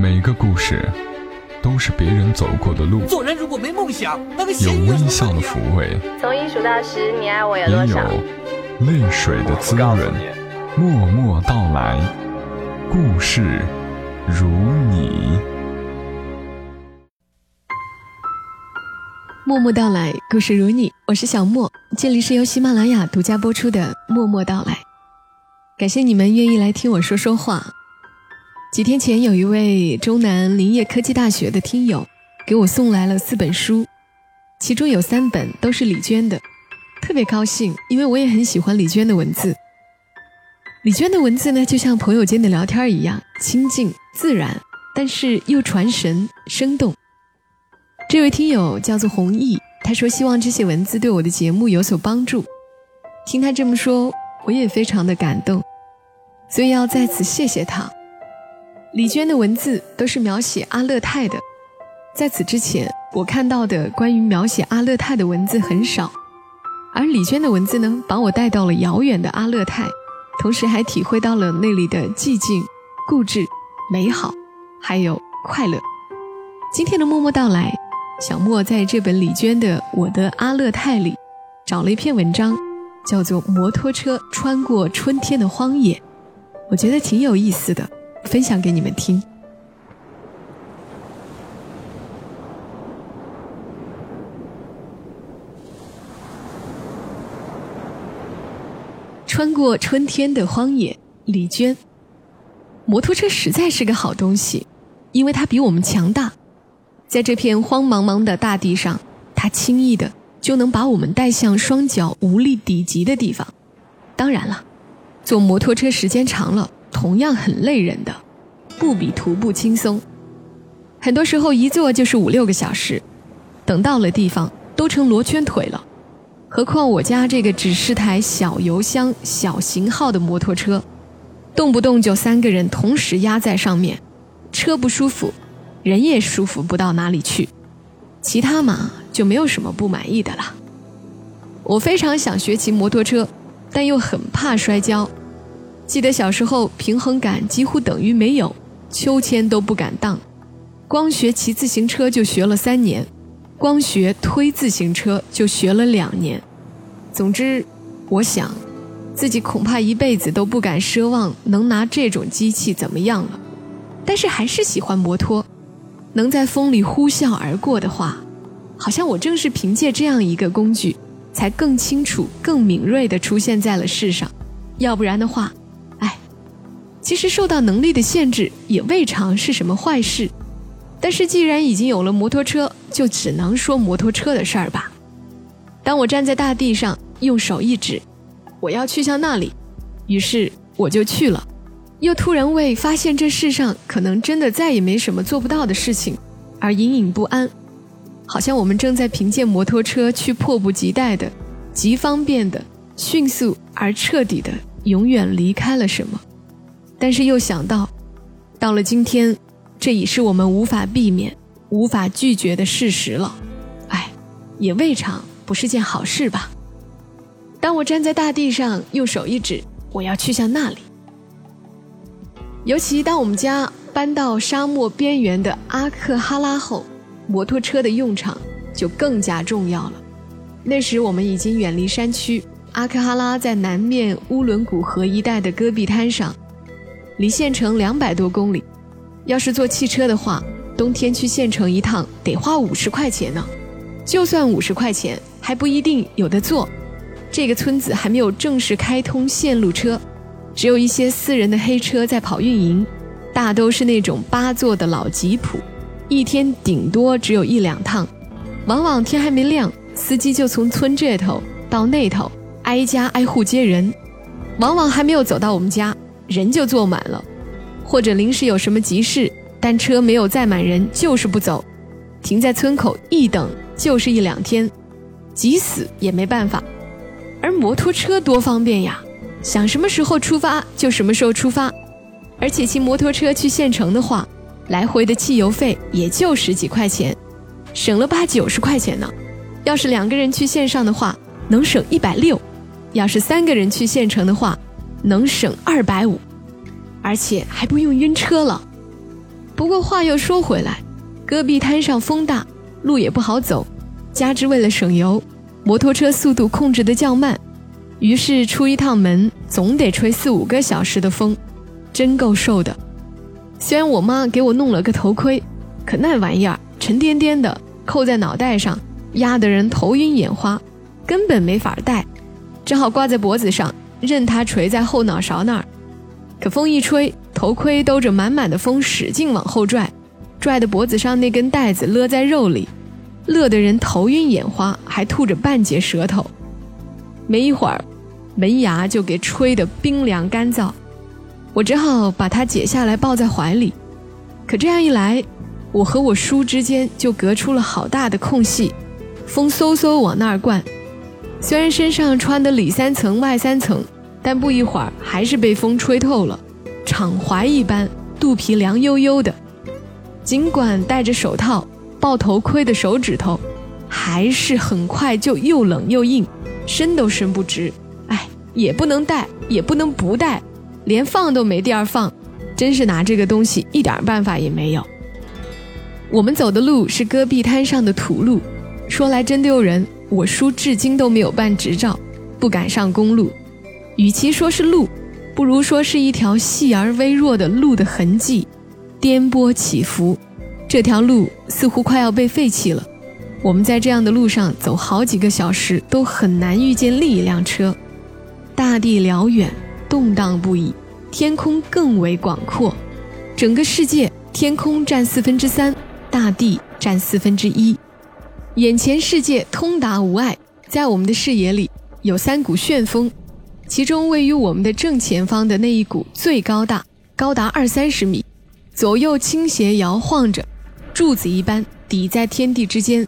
每个故事都是别人走过的路，做人如果没梦想，那个有微笑的抚慰，从一数到十，你爱我有也多少？有泪水的滋润。默默到来，故事如你。默默到来，故事如你，我是小莫，这里是由喜马拉雅独家播出的《默默到来》，感谢你们愿意来听我说说话。几天前，有一位中南林业科技大学的听友给我送来了四本书，其中有三本都是李娟的，特别高兴，因为我也很喜欢李娟的文字。李娟的文字呢，就像朋友间的聊天一样，亲近自然，但是又传神生动。这位听友叫做弘毅，他说希望这些文字对我的节目有所帮助。听他这么说，我也非常的感动，所以要在此谢谢他。李娟的文字都是描写阿勒泰的，在此之前我看到的关于描写阿勒泰的文字很少，而李娟的文字呢，把我带到了遥远的阿勒泰。同时还体会到了那里的寂静、固执、美好，还有快乐。今天的默默到来，小莫在这本李娟的《我的阿勒泰》里，找了一篇文章，叫做《摩托车穿过春天的荒野》，我觉得挺有意思的，分享给你们听。穿过春天的荒野，李娟。摩托车实在是个好东西，因为它比我们强大。在这片荒茫茫的大地上，它轻易的就能把我们带向双脚无力抵及的地方。当然了，坐摩托车时间长了，同样很累人的，不比徒步轻松。很多时候一坐就是五六个小时，等到了地方都成罗圈腿了。何况我家这个只是台小油箱、小型号的摩托车，动不动就三个人同时压在上面，车不舒服，人也舒服不到哪里去。其他嘛，就没有什么不满意的了。我非常想学骑摩托车，但又很怕摔跤。记得小时候平衡感几乎等于没有，秋千都不敢荡，光学骑自行车就学了三年。光学推自行车就学了两年，总之，我想，自己恐怕一辈子都不敢奢望能拿这种机器怎么样了。但是还是喜欢摩托，能在风里呼啸而过的话，好像我正是凭借这样一个工具，才更清楚、更敏锐地出现在了世上。要不然的话，其实受到能力的限制也未尝是什么坏事。但是既然已经有了摩托车，就只能说摩托车的事儿吧。当我站在大地上，用手一指，我要去向那里，于是我就去了。又突然为发现这世上可能真的再也没什么做不到的事情而隐隐不安，好像我们正在凭借摩托车去迫不及待的、极方便的、迅速而彻底的永远离开了什么。但是又想到，到了今天。这已是我们无法避免、无法拒绝的事实了，哎，也未尝不是件好事吧。当我站在大地上，用手一指，我要去向那里。尤其当我们家搬到沙漠边缘的阿克哈拉后，摩托车的用场就更加重要了。那时我们已经远离山区，阿克哈拉在南面乌伦古河一带的戈壁滩上，离县城两百多公里。要是坐汽车的话，冬天去县城一趟得花五十块钱呢。就算五十块钱，还不一定有的坐。这个村子还没有正式开通线路车，只有一些私人的黑车在跑运营，大都是那种八座的老吉普，一天顶多只有一两趟。往往天还没亮，司机就从村这头到那头挨家挨户接人，往往还没有走到我们家，人就坐满了。或者临时有什么急事，但车没有载满人，就是不走，停在村口一等就是一两天，急死也没办法。而摩托车多方便呀，想什么时候出发就什么时候出发，而且骑摩托车去县城的话，来回的汽油费也就十几块钱，省了八九十块钱呢。要是两个人去线上的话，能省一百六；要是三个人去县城的话，能省二百五。而且还不用晕车了。不过话又说回来，戈壁滩上风大，路也不好走，加之为了省油，摩托车速度控制的较慢，于是出一趟门总得吹四五个小时的风，真够受的。虽然我妈给我弄了个头盔，可那玩意儿沉甸甸的，扣在脑袋上，压得人头晕眼花，根本没法戴，只好挂在脖子上，任它垂在后脑勺那儿。可风一吹，头盔兜着满满的风，使劲往后拽，拽的脖子上那根带子勒在肉里，乐得人头晕眼花，还吐着半截舌头。没一会儿，门牙就给吹得冰凉干燥。我只好把它解下来抱在怀里，可这样一来，我和我叔之间就隔出了好大的空隙，风嗖嗖往那儿灌。虽然身上穿的里三层外三层，但不一会儿还是被风吹透了，敞怀一般，肚皮凉悠悠的。尽管戴着手套，抱头盔的手指头，还是很快就又冷又硬，伸都伸不直。哎，也不能戴，也不能不戴。连放都没地儿放，真是拿这个东西一点办法也没有。我们走的路是戈壁滩上的土路，说来真丢人，我叔至今都没有办执照，不敢上公路。与其说是路，不如说是一条细而微弱的路的痕迹，颠簸起伏。这条路似乎快要被废弃了。我们在这样的路上走好几个小时，都很难遇见另一辆车。大地辽远。动荡不已，天空更为广阔。整个世界，天空占四分之三，大地占四分之一。眼前世界通达无碍，在我们的视野里有三股旋风，其中位于我们的正前方的那一股最高大，高达二三十米，左右倾斜摇晃着，柱子一般抵在天地之间。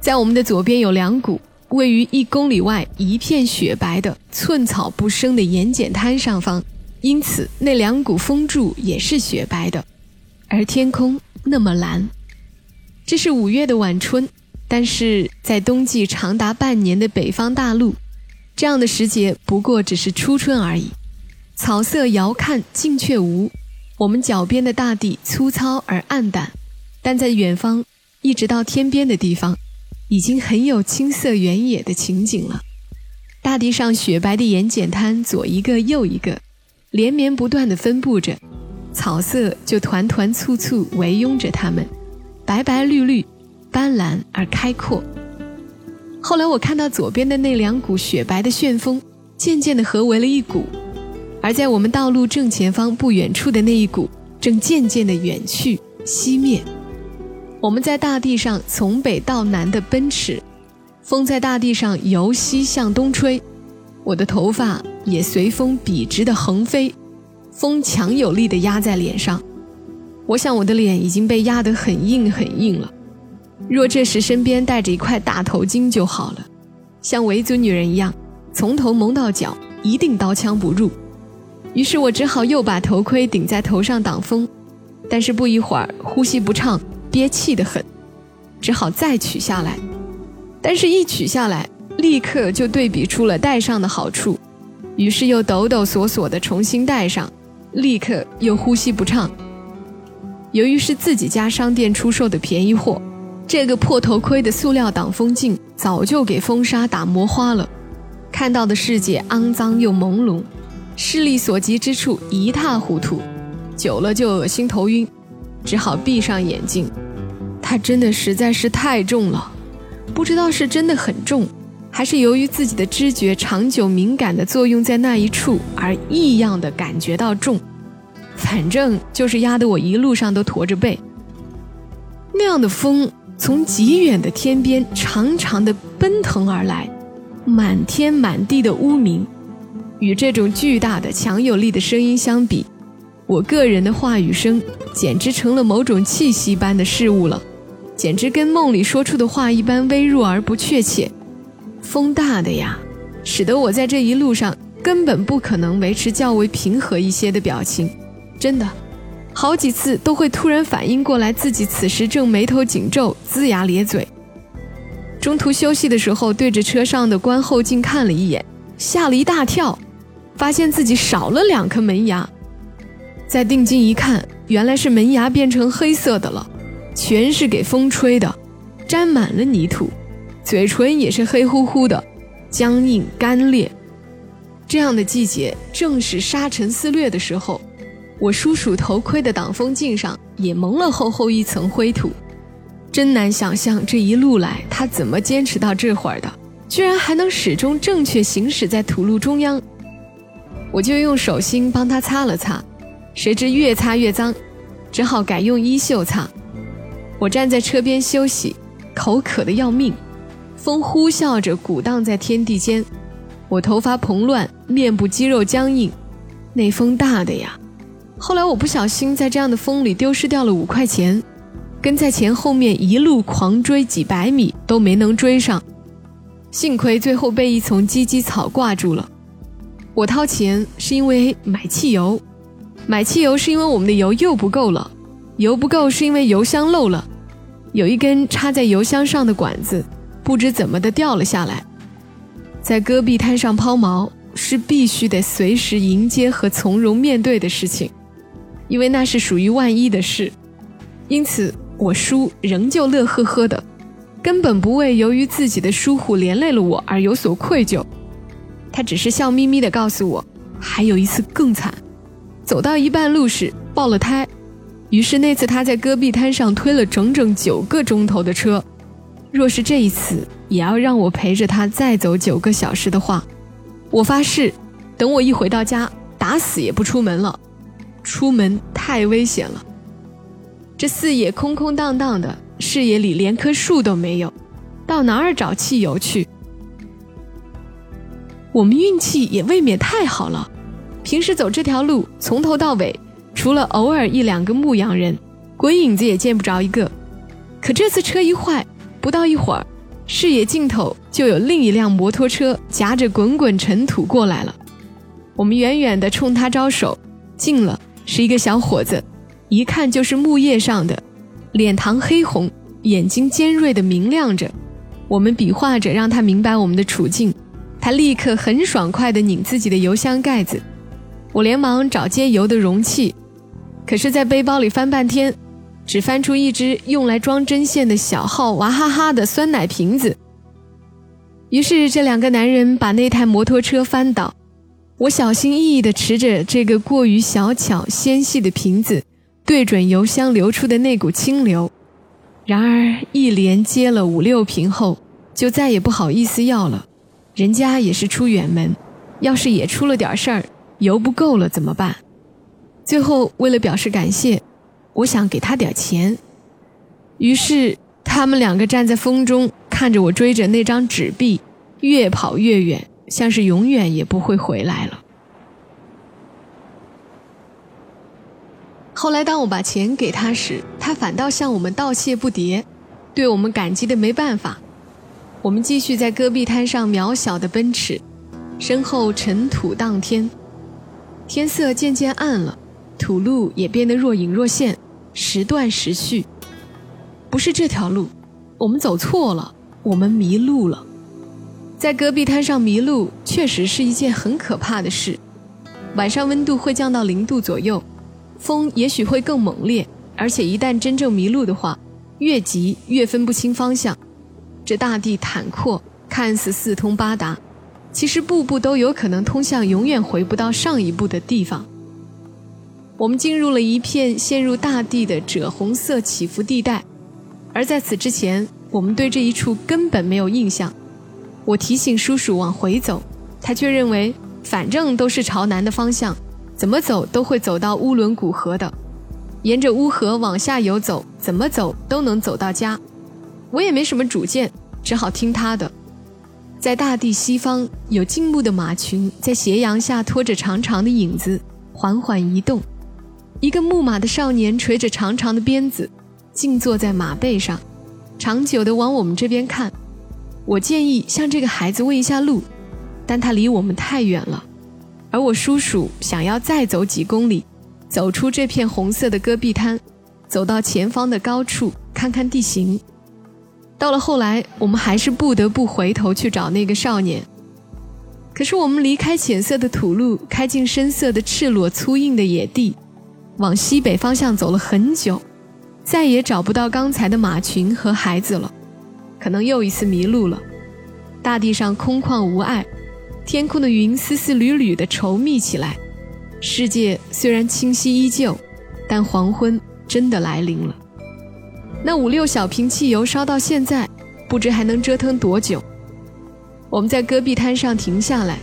在我们的左边有两股。位于一公里外一片雪白的寸草不生的盐碱滩上方，因此那两股风柱也是雪白的，而天空那么蓝。这是五月的晚春，但是在冬季长达半年的北方大陆，这样的时节不过只是初春而已。草色遥看近却无，我们脚边的大地粗糙而暗淡，但在远方，一直到天边的地方。已经很有青色原野的情景了，大地上雪白的盐碱滩左一个右一个，连绵不断地分布着，草色就团团簇簇围拥着它们，白白绿绿，斑斓而开阔。后来我看到左边的那两股雪白的旋风，渐渐地合为了一股，而在我们道路正前方不远处的那一股，正渐渐地远去熄灭。我们在大地上从北到南的奔驰，风在大地上由西向东吹，我的头发也随风笔直的横飞，风强有力的压在脸上，我想我的脸已经被压得很硬很硬了。若这时身边带着一块大头巾就好了，像维族女人一样，从头蒙到脚，一定刀枪不入。于是我只好又把头盔顶在头上挡风，但是不一会儿呼吸不畅。憋气得很，只好再取下来。但是，一取下来，立刻就对比出了戴上的好处，于是又抖抖索索地重新戴上，立刻又呼吸不畅。由于是自己家商店出售的便宜货，这个破头盔的塑料挡风镜早就给风沙打磨花了，看到的世界肮脏又朦胧，视力所及之处一塌糊涂，久了就恶心头晕，只好闭上眼睛。它真的实在是太重了，不知道是真的很重，还是由于自己的知觉长久敏感的作用在那一处而异样的感觉到重。反正就是压得我一路上都驼着背。那样的风从极远的天边长长的奔腾而来，满天满地的乌鸣，与这种巨大的强有力的声音相比，我个人的话语声简直成了某种气息般的事物了。简直跟梦里说出的话一般微弱而不确切，风大的呀，使得我在这一路上根本不可能维持较为平和一些的表情，真的，好几次都会突然反应过来自己此时正眉头紧皱、龇牙咧嘴。中途休息的时候，对着车上的观后镜看了一眼，吓了一大跳，发现自己少了两颗门牙。再定睛一看，原来是门牙变成黑色的了，全是给风吹的，沾满了泥土，嘴唇也是黑乎乎的，僵硬干裂。这样的季节正是沙尘肆虐的时候，我叔叔头盔的挡风镜上也蒙了厚厚一层灰土。真难想象这一路来他怎么坚持到这会儿的，居然还能始终正确行驶在土路中央。我就用手心帮他擦了擦，谁知越擦越脏，只好改用衣袖擦。我站在车边休息，口渴的要命，风呼啸着鼓荡在天地间，我头发蓬乱，面部肌肉僵硬，那风大的呀。后来我不小心在这样的风里丢失掉了五块钱。跟在前后面一路狂追几百米都没能追上，幸亏最后被一丛芨芨草挂住了。我掏钱是因为买汽油，买汽油是因为我们的油又不够了，油不够是因为油箱漏了，有一根插在油箱上的管子不知怎么的掉了下来。在戈壁滩上抛锚是必须得随时迎接和从容面对的事情，因为那是属于万一的事，因此。我叔仍旧乐呵呵的，根本不为由于自己的疏忽连累了我而有所愧疚。他只是笑眯眯的告诉我，还有一次更惨，走到一半路时爆了胎。于是那次他在戈壁滩上推了整整九个钟头的车。若是这一次也要让我陪着他再走九个小时的话，我发誓，等我一回到家，打死也不出门了。出门太危险了。这四野空空荡荡的，视野里连棵树都没有，到哪儿找汽油去？我们运气也未免太好了，平时走这条路，从头到尾，除了偶尔一两个牧羊人，鬼影子也见不着一个。可这次车一坏，不到一会儿，视野尽头就有另一辆摩托车夹着滚滚尘土过来了。我们远远地冲他招手，近了是一个小伙子。一看就是木叶上的，脸膛黑红，眼睛尖锐的明亮着。我们比划着让他明白我们的处境，他立刻很爽快地拧自己的油箱盖子。我连忙找接油的容器，可是，在背包里翻半天，只翻出一只用来装针线的小号娃哈哈的酸奶瓶子。于是，这两个男人把那台摩托车翻倒。我小心翼翼地持着这个过于小巧纤细的瓶子。对准油箱流出的那股清流，然而一连接了五六瓶后，就再也不好意思要了。人家也是出远门，要是也出了点事儿，油不够了怎么办？最后为了表示感谢，我想给他点钱。于是他们两个站在风中，看着我追着那张纸币，越跑越远，像是永远也不会回来了。后来，当我把钱给他时，他反倒向我们道谢不迭，对我们感激的没办法。我们继续在戈壁滩上渺小的奔驰，身后尘土荡天，天色渐渐暗了，土路也变得若隐若现，时断时续。不是这条路，我们走错了，我们迷路了。在戈壁滩上迷路，确实是一件很可怕的事。晚上温度会降到零度左右。风也许会更猛烈，而且一旦真正迷路的话，越急越分不清方向。这大地坦阔，看似四通八达，其实步步都有可能通向永远回不到上一步的地方。我们进入了一片陷入大地的赭红色起伏地带，而在此之前，我们对这一处根本没有印象。我提醒叔叔往回走，他却认为反正都是朝南的方向。怎么走都会走到乌伦古河的，沿着乌河往下游走，怎么走都能走到家。我也没什么主见，只好听他的。在大地西方，有静穆的马群在斜阳下拖着长长的影子，缓缓移动。一个牧马的少年垂着长长的鞭子，静坐在马背上，长久地往我们这边看。我建议向这个孩子问一下路，但他离我们太远了。而我叔叔想要再走几公里，走出这片红色的戈壁滩，走到前方的高处看看地形。到了后来，我们还是不得不回头去找那个少年。可是我们离开浅色的土路，开进深色的赤裸粗硬的野地，往西北方向走了很久，再也找不到刚才的马群和孩子了，可能又一次迷路了。大地上空旷无碍，天空的云丝丝缕缕的稠密起来。世界虽然清晰依旧，但黄昏真的来临了。那五六小瓶汽油烧到现在，不知还能折腾多久。我们在戈壁滩上停下来，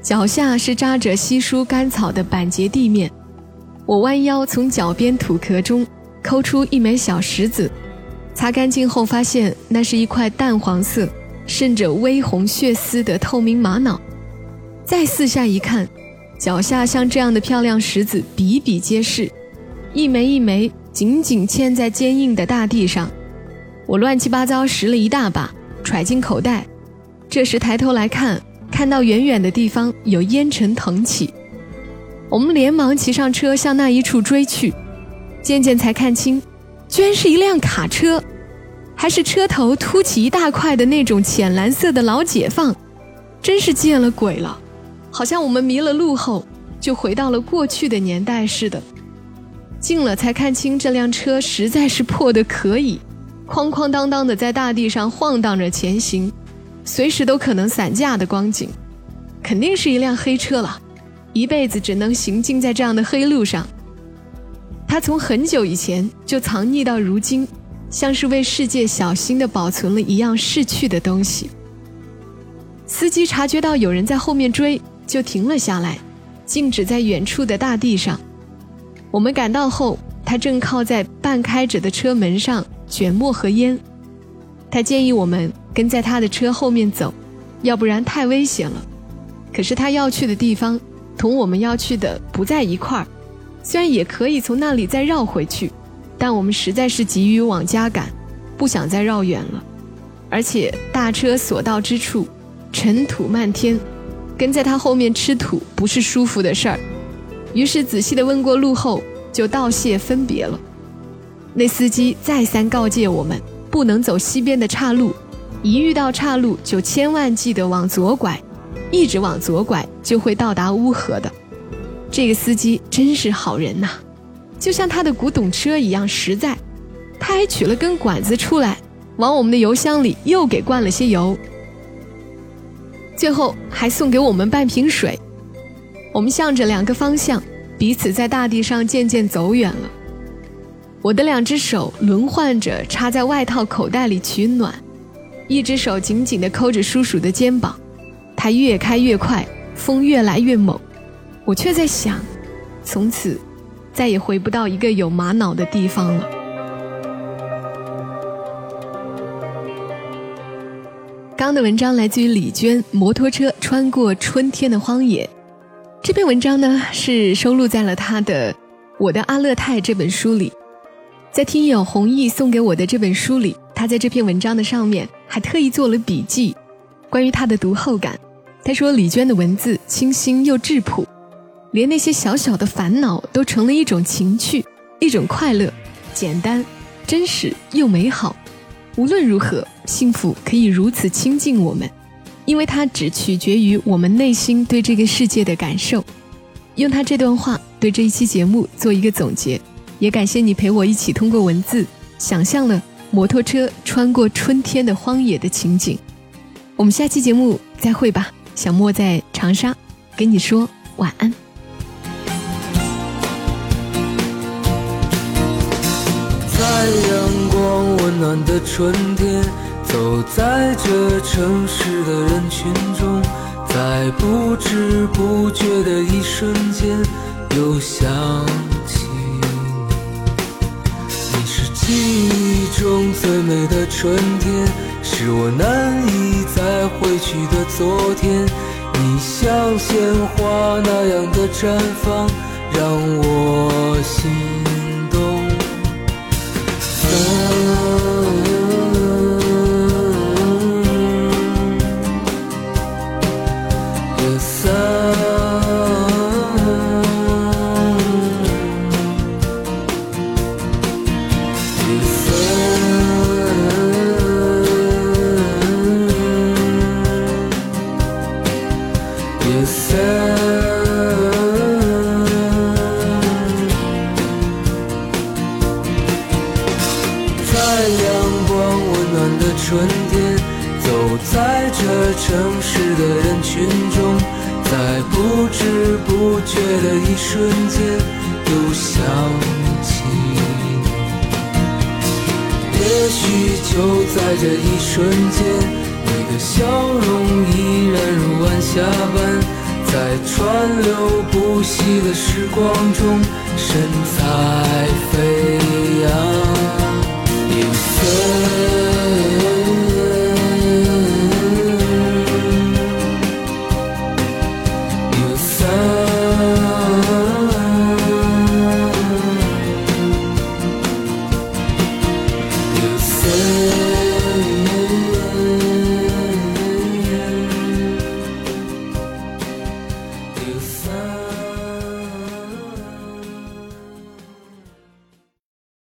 脚下是扎着稀疏干草的板结地面。我弯腰从脚边土壳中抠出一枚小石子，擦干净后发现那是一块淡黄色。渗着微红血丝的透明玛瑙，再四下一看，脚下像这样的漂亮石子比比皆是，一枚一枚紧紧嵌在坚硬的大地上。我乱七八糟拾了一大把，揣进口袋。这时抬头来看，看到远远的地方有烟尘腾起，我们连忙骑上车向那一处追去，渐渐才看清，居然是一辆卡车。还是车头凸起一大块的那种浅蓝色的老解放，真是见了鬼了，好像我们迷了路后就回到了过去的年代似的。近了才看清，这辆车实在是破的可以，哐哐当当的在大地上晃荡着前行，随时都可能散架的光景，肯定是一辆黑车了，一辈子只能行进在这样的黑路上。他从很久以前就藏匿到如今。像是为世界小心地保存了一样逝去的东西。司机察觉到有人在后面追，就停了下来，静止在远处的大地上。我们赶到后，他正靠在半开着的车门上卷墨和烟。他建议我们跟在他的车后面走，要不然太危险了。可是他要去的地方同我们要去的不在一块儿，虽然也可以从那里再绕回去。但我们实在是急于往家赶，不想再绕远了，而且大车所到之处，尘土漫天，跟在他后面吃土不是舒服的事儿。于是仔细的问过路后，就道谢分别了。那司机再三告诫我们，不能走西边的岔路，一遇到岔路就千万记得往左拐，一直往左拐就会到达乌河的。这个司机真是好人呐。就像他的古董车一样实在，他还取了根管子出来，往我们的油箱里又给灌了些油，最后还送给我们半瓶水。我们向着两个方向，彼此在大地上渐渐走远了。我的两只手轮换着插在外套口袋里取暖，一只手紧紧地扣着叔叔的肩膀，他越开越快，风越来越猛，我却在想，从此。再也回不到一个有玛瑙的地方了。刚的文章来自于李娟，《摩托车穿过春天的荒野》。这篇文章呢是收录在了他的《我的阿勒泰》这本书里。在听友弘毅送给我的这本书里，他在这篇文章的上面还特意做了笔记，关于他的读后感。他说李娟的文字清新又质朴。连那些小小的烦恼都成了一种情趣，一种快乐，简单、真实又美好。无论如何，幸福可以如此亲近我们，因为它只取决于我们内心对这个世界的感受。用他这段话对这一期节目做一个总结，也感谢你陪我一起通过文字想象了摩托车穿过春天的荒野的情景。我们下期节目再会吧，小莫在长沙跟你说晚安。在阳光温暖的春天，走在这城市的人群中，在不知不觉的一瞬间，又想起你。你是记忆中最美的春天，是我难以再回去的昨天。你像鲜花那样的绽放，让我心。下班，在川流不息的时光中，神采飞扬。